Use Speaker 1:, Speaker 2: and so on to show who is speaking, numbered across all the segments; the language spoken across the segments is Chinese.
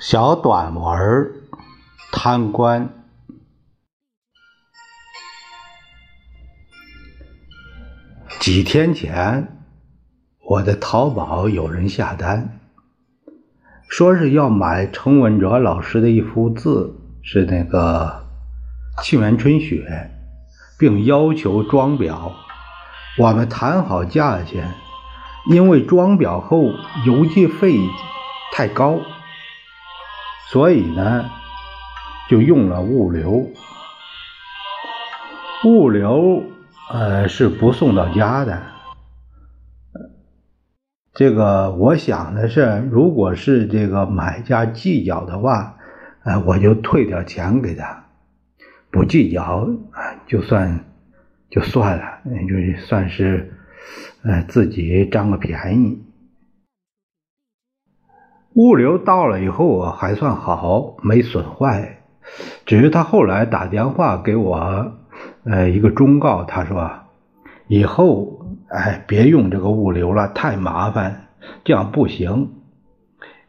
Speaker 1: 小短文儿，贪官。几天前，我的淘宝有人下单，说是要买程文哲老师的一幅字，是那个《沁园春雪》，并要求装裱。我们谈好价钱，因为装裱后邮寄费太高。所以呢，就用了物流。物流呃是不送到家的。这个我想的是，如果是这个买家计较的话，呃，我就退点钱给他；不计较，就算就算了，就算是呃自己占个便宜。物流到了以后啊，还算好，没损坏。只是他后来打电话给我，呃，一个忠告，他说：“以后哎，别用这个物流了，太麻烦，这样不行。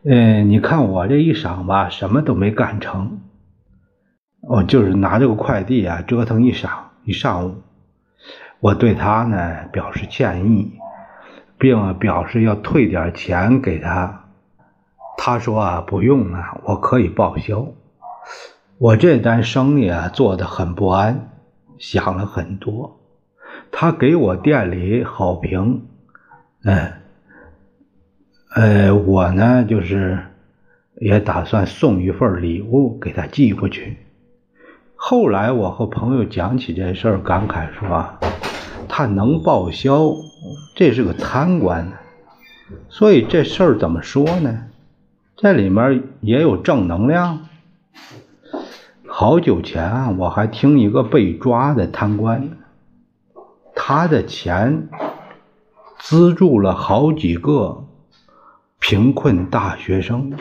Speaker 1: 嗯，你看我这一晌吧，什么都没干成。我就是拿这个快递啊，折腾一晌一上午。我对他呢表示歉意，并表示要退点钱给他。”他说啊，不用了，我可以报销。我这单生意啊做得很不安，想了很多。他给我店里好评，嗯，呃，我呢就是也打算送一份礼物给他寄过去。后来我和朋友讲起这事儿，感慨说啊，他能报销，这是个贪官呢。所以这事儿怎么说呢？这里面也有正能量。好久前啊，我还听一个被抓的贪官，他的钱资助了好几个贫困大学生。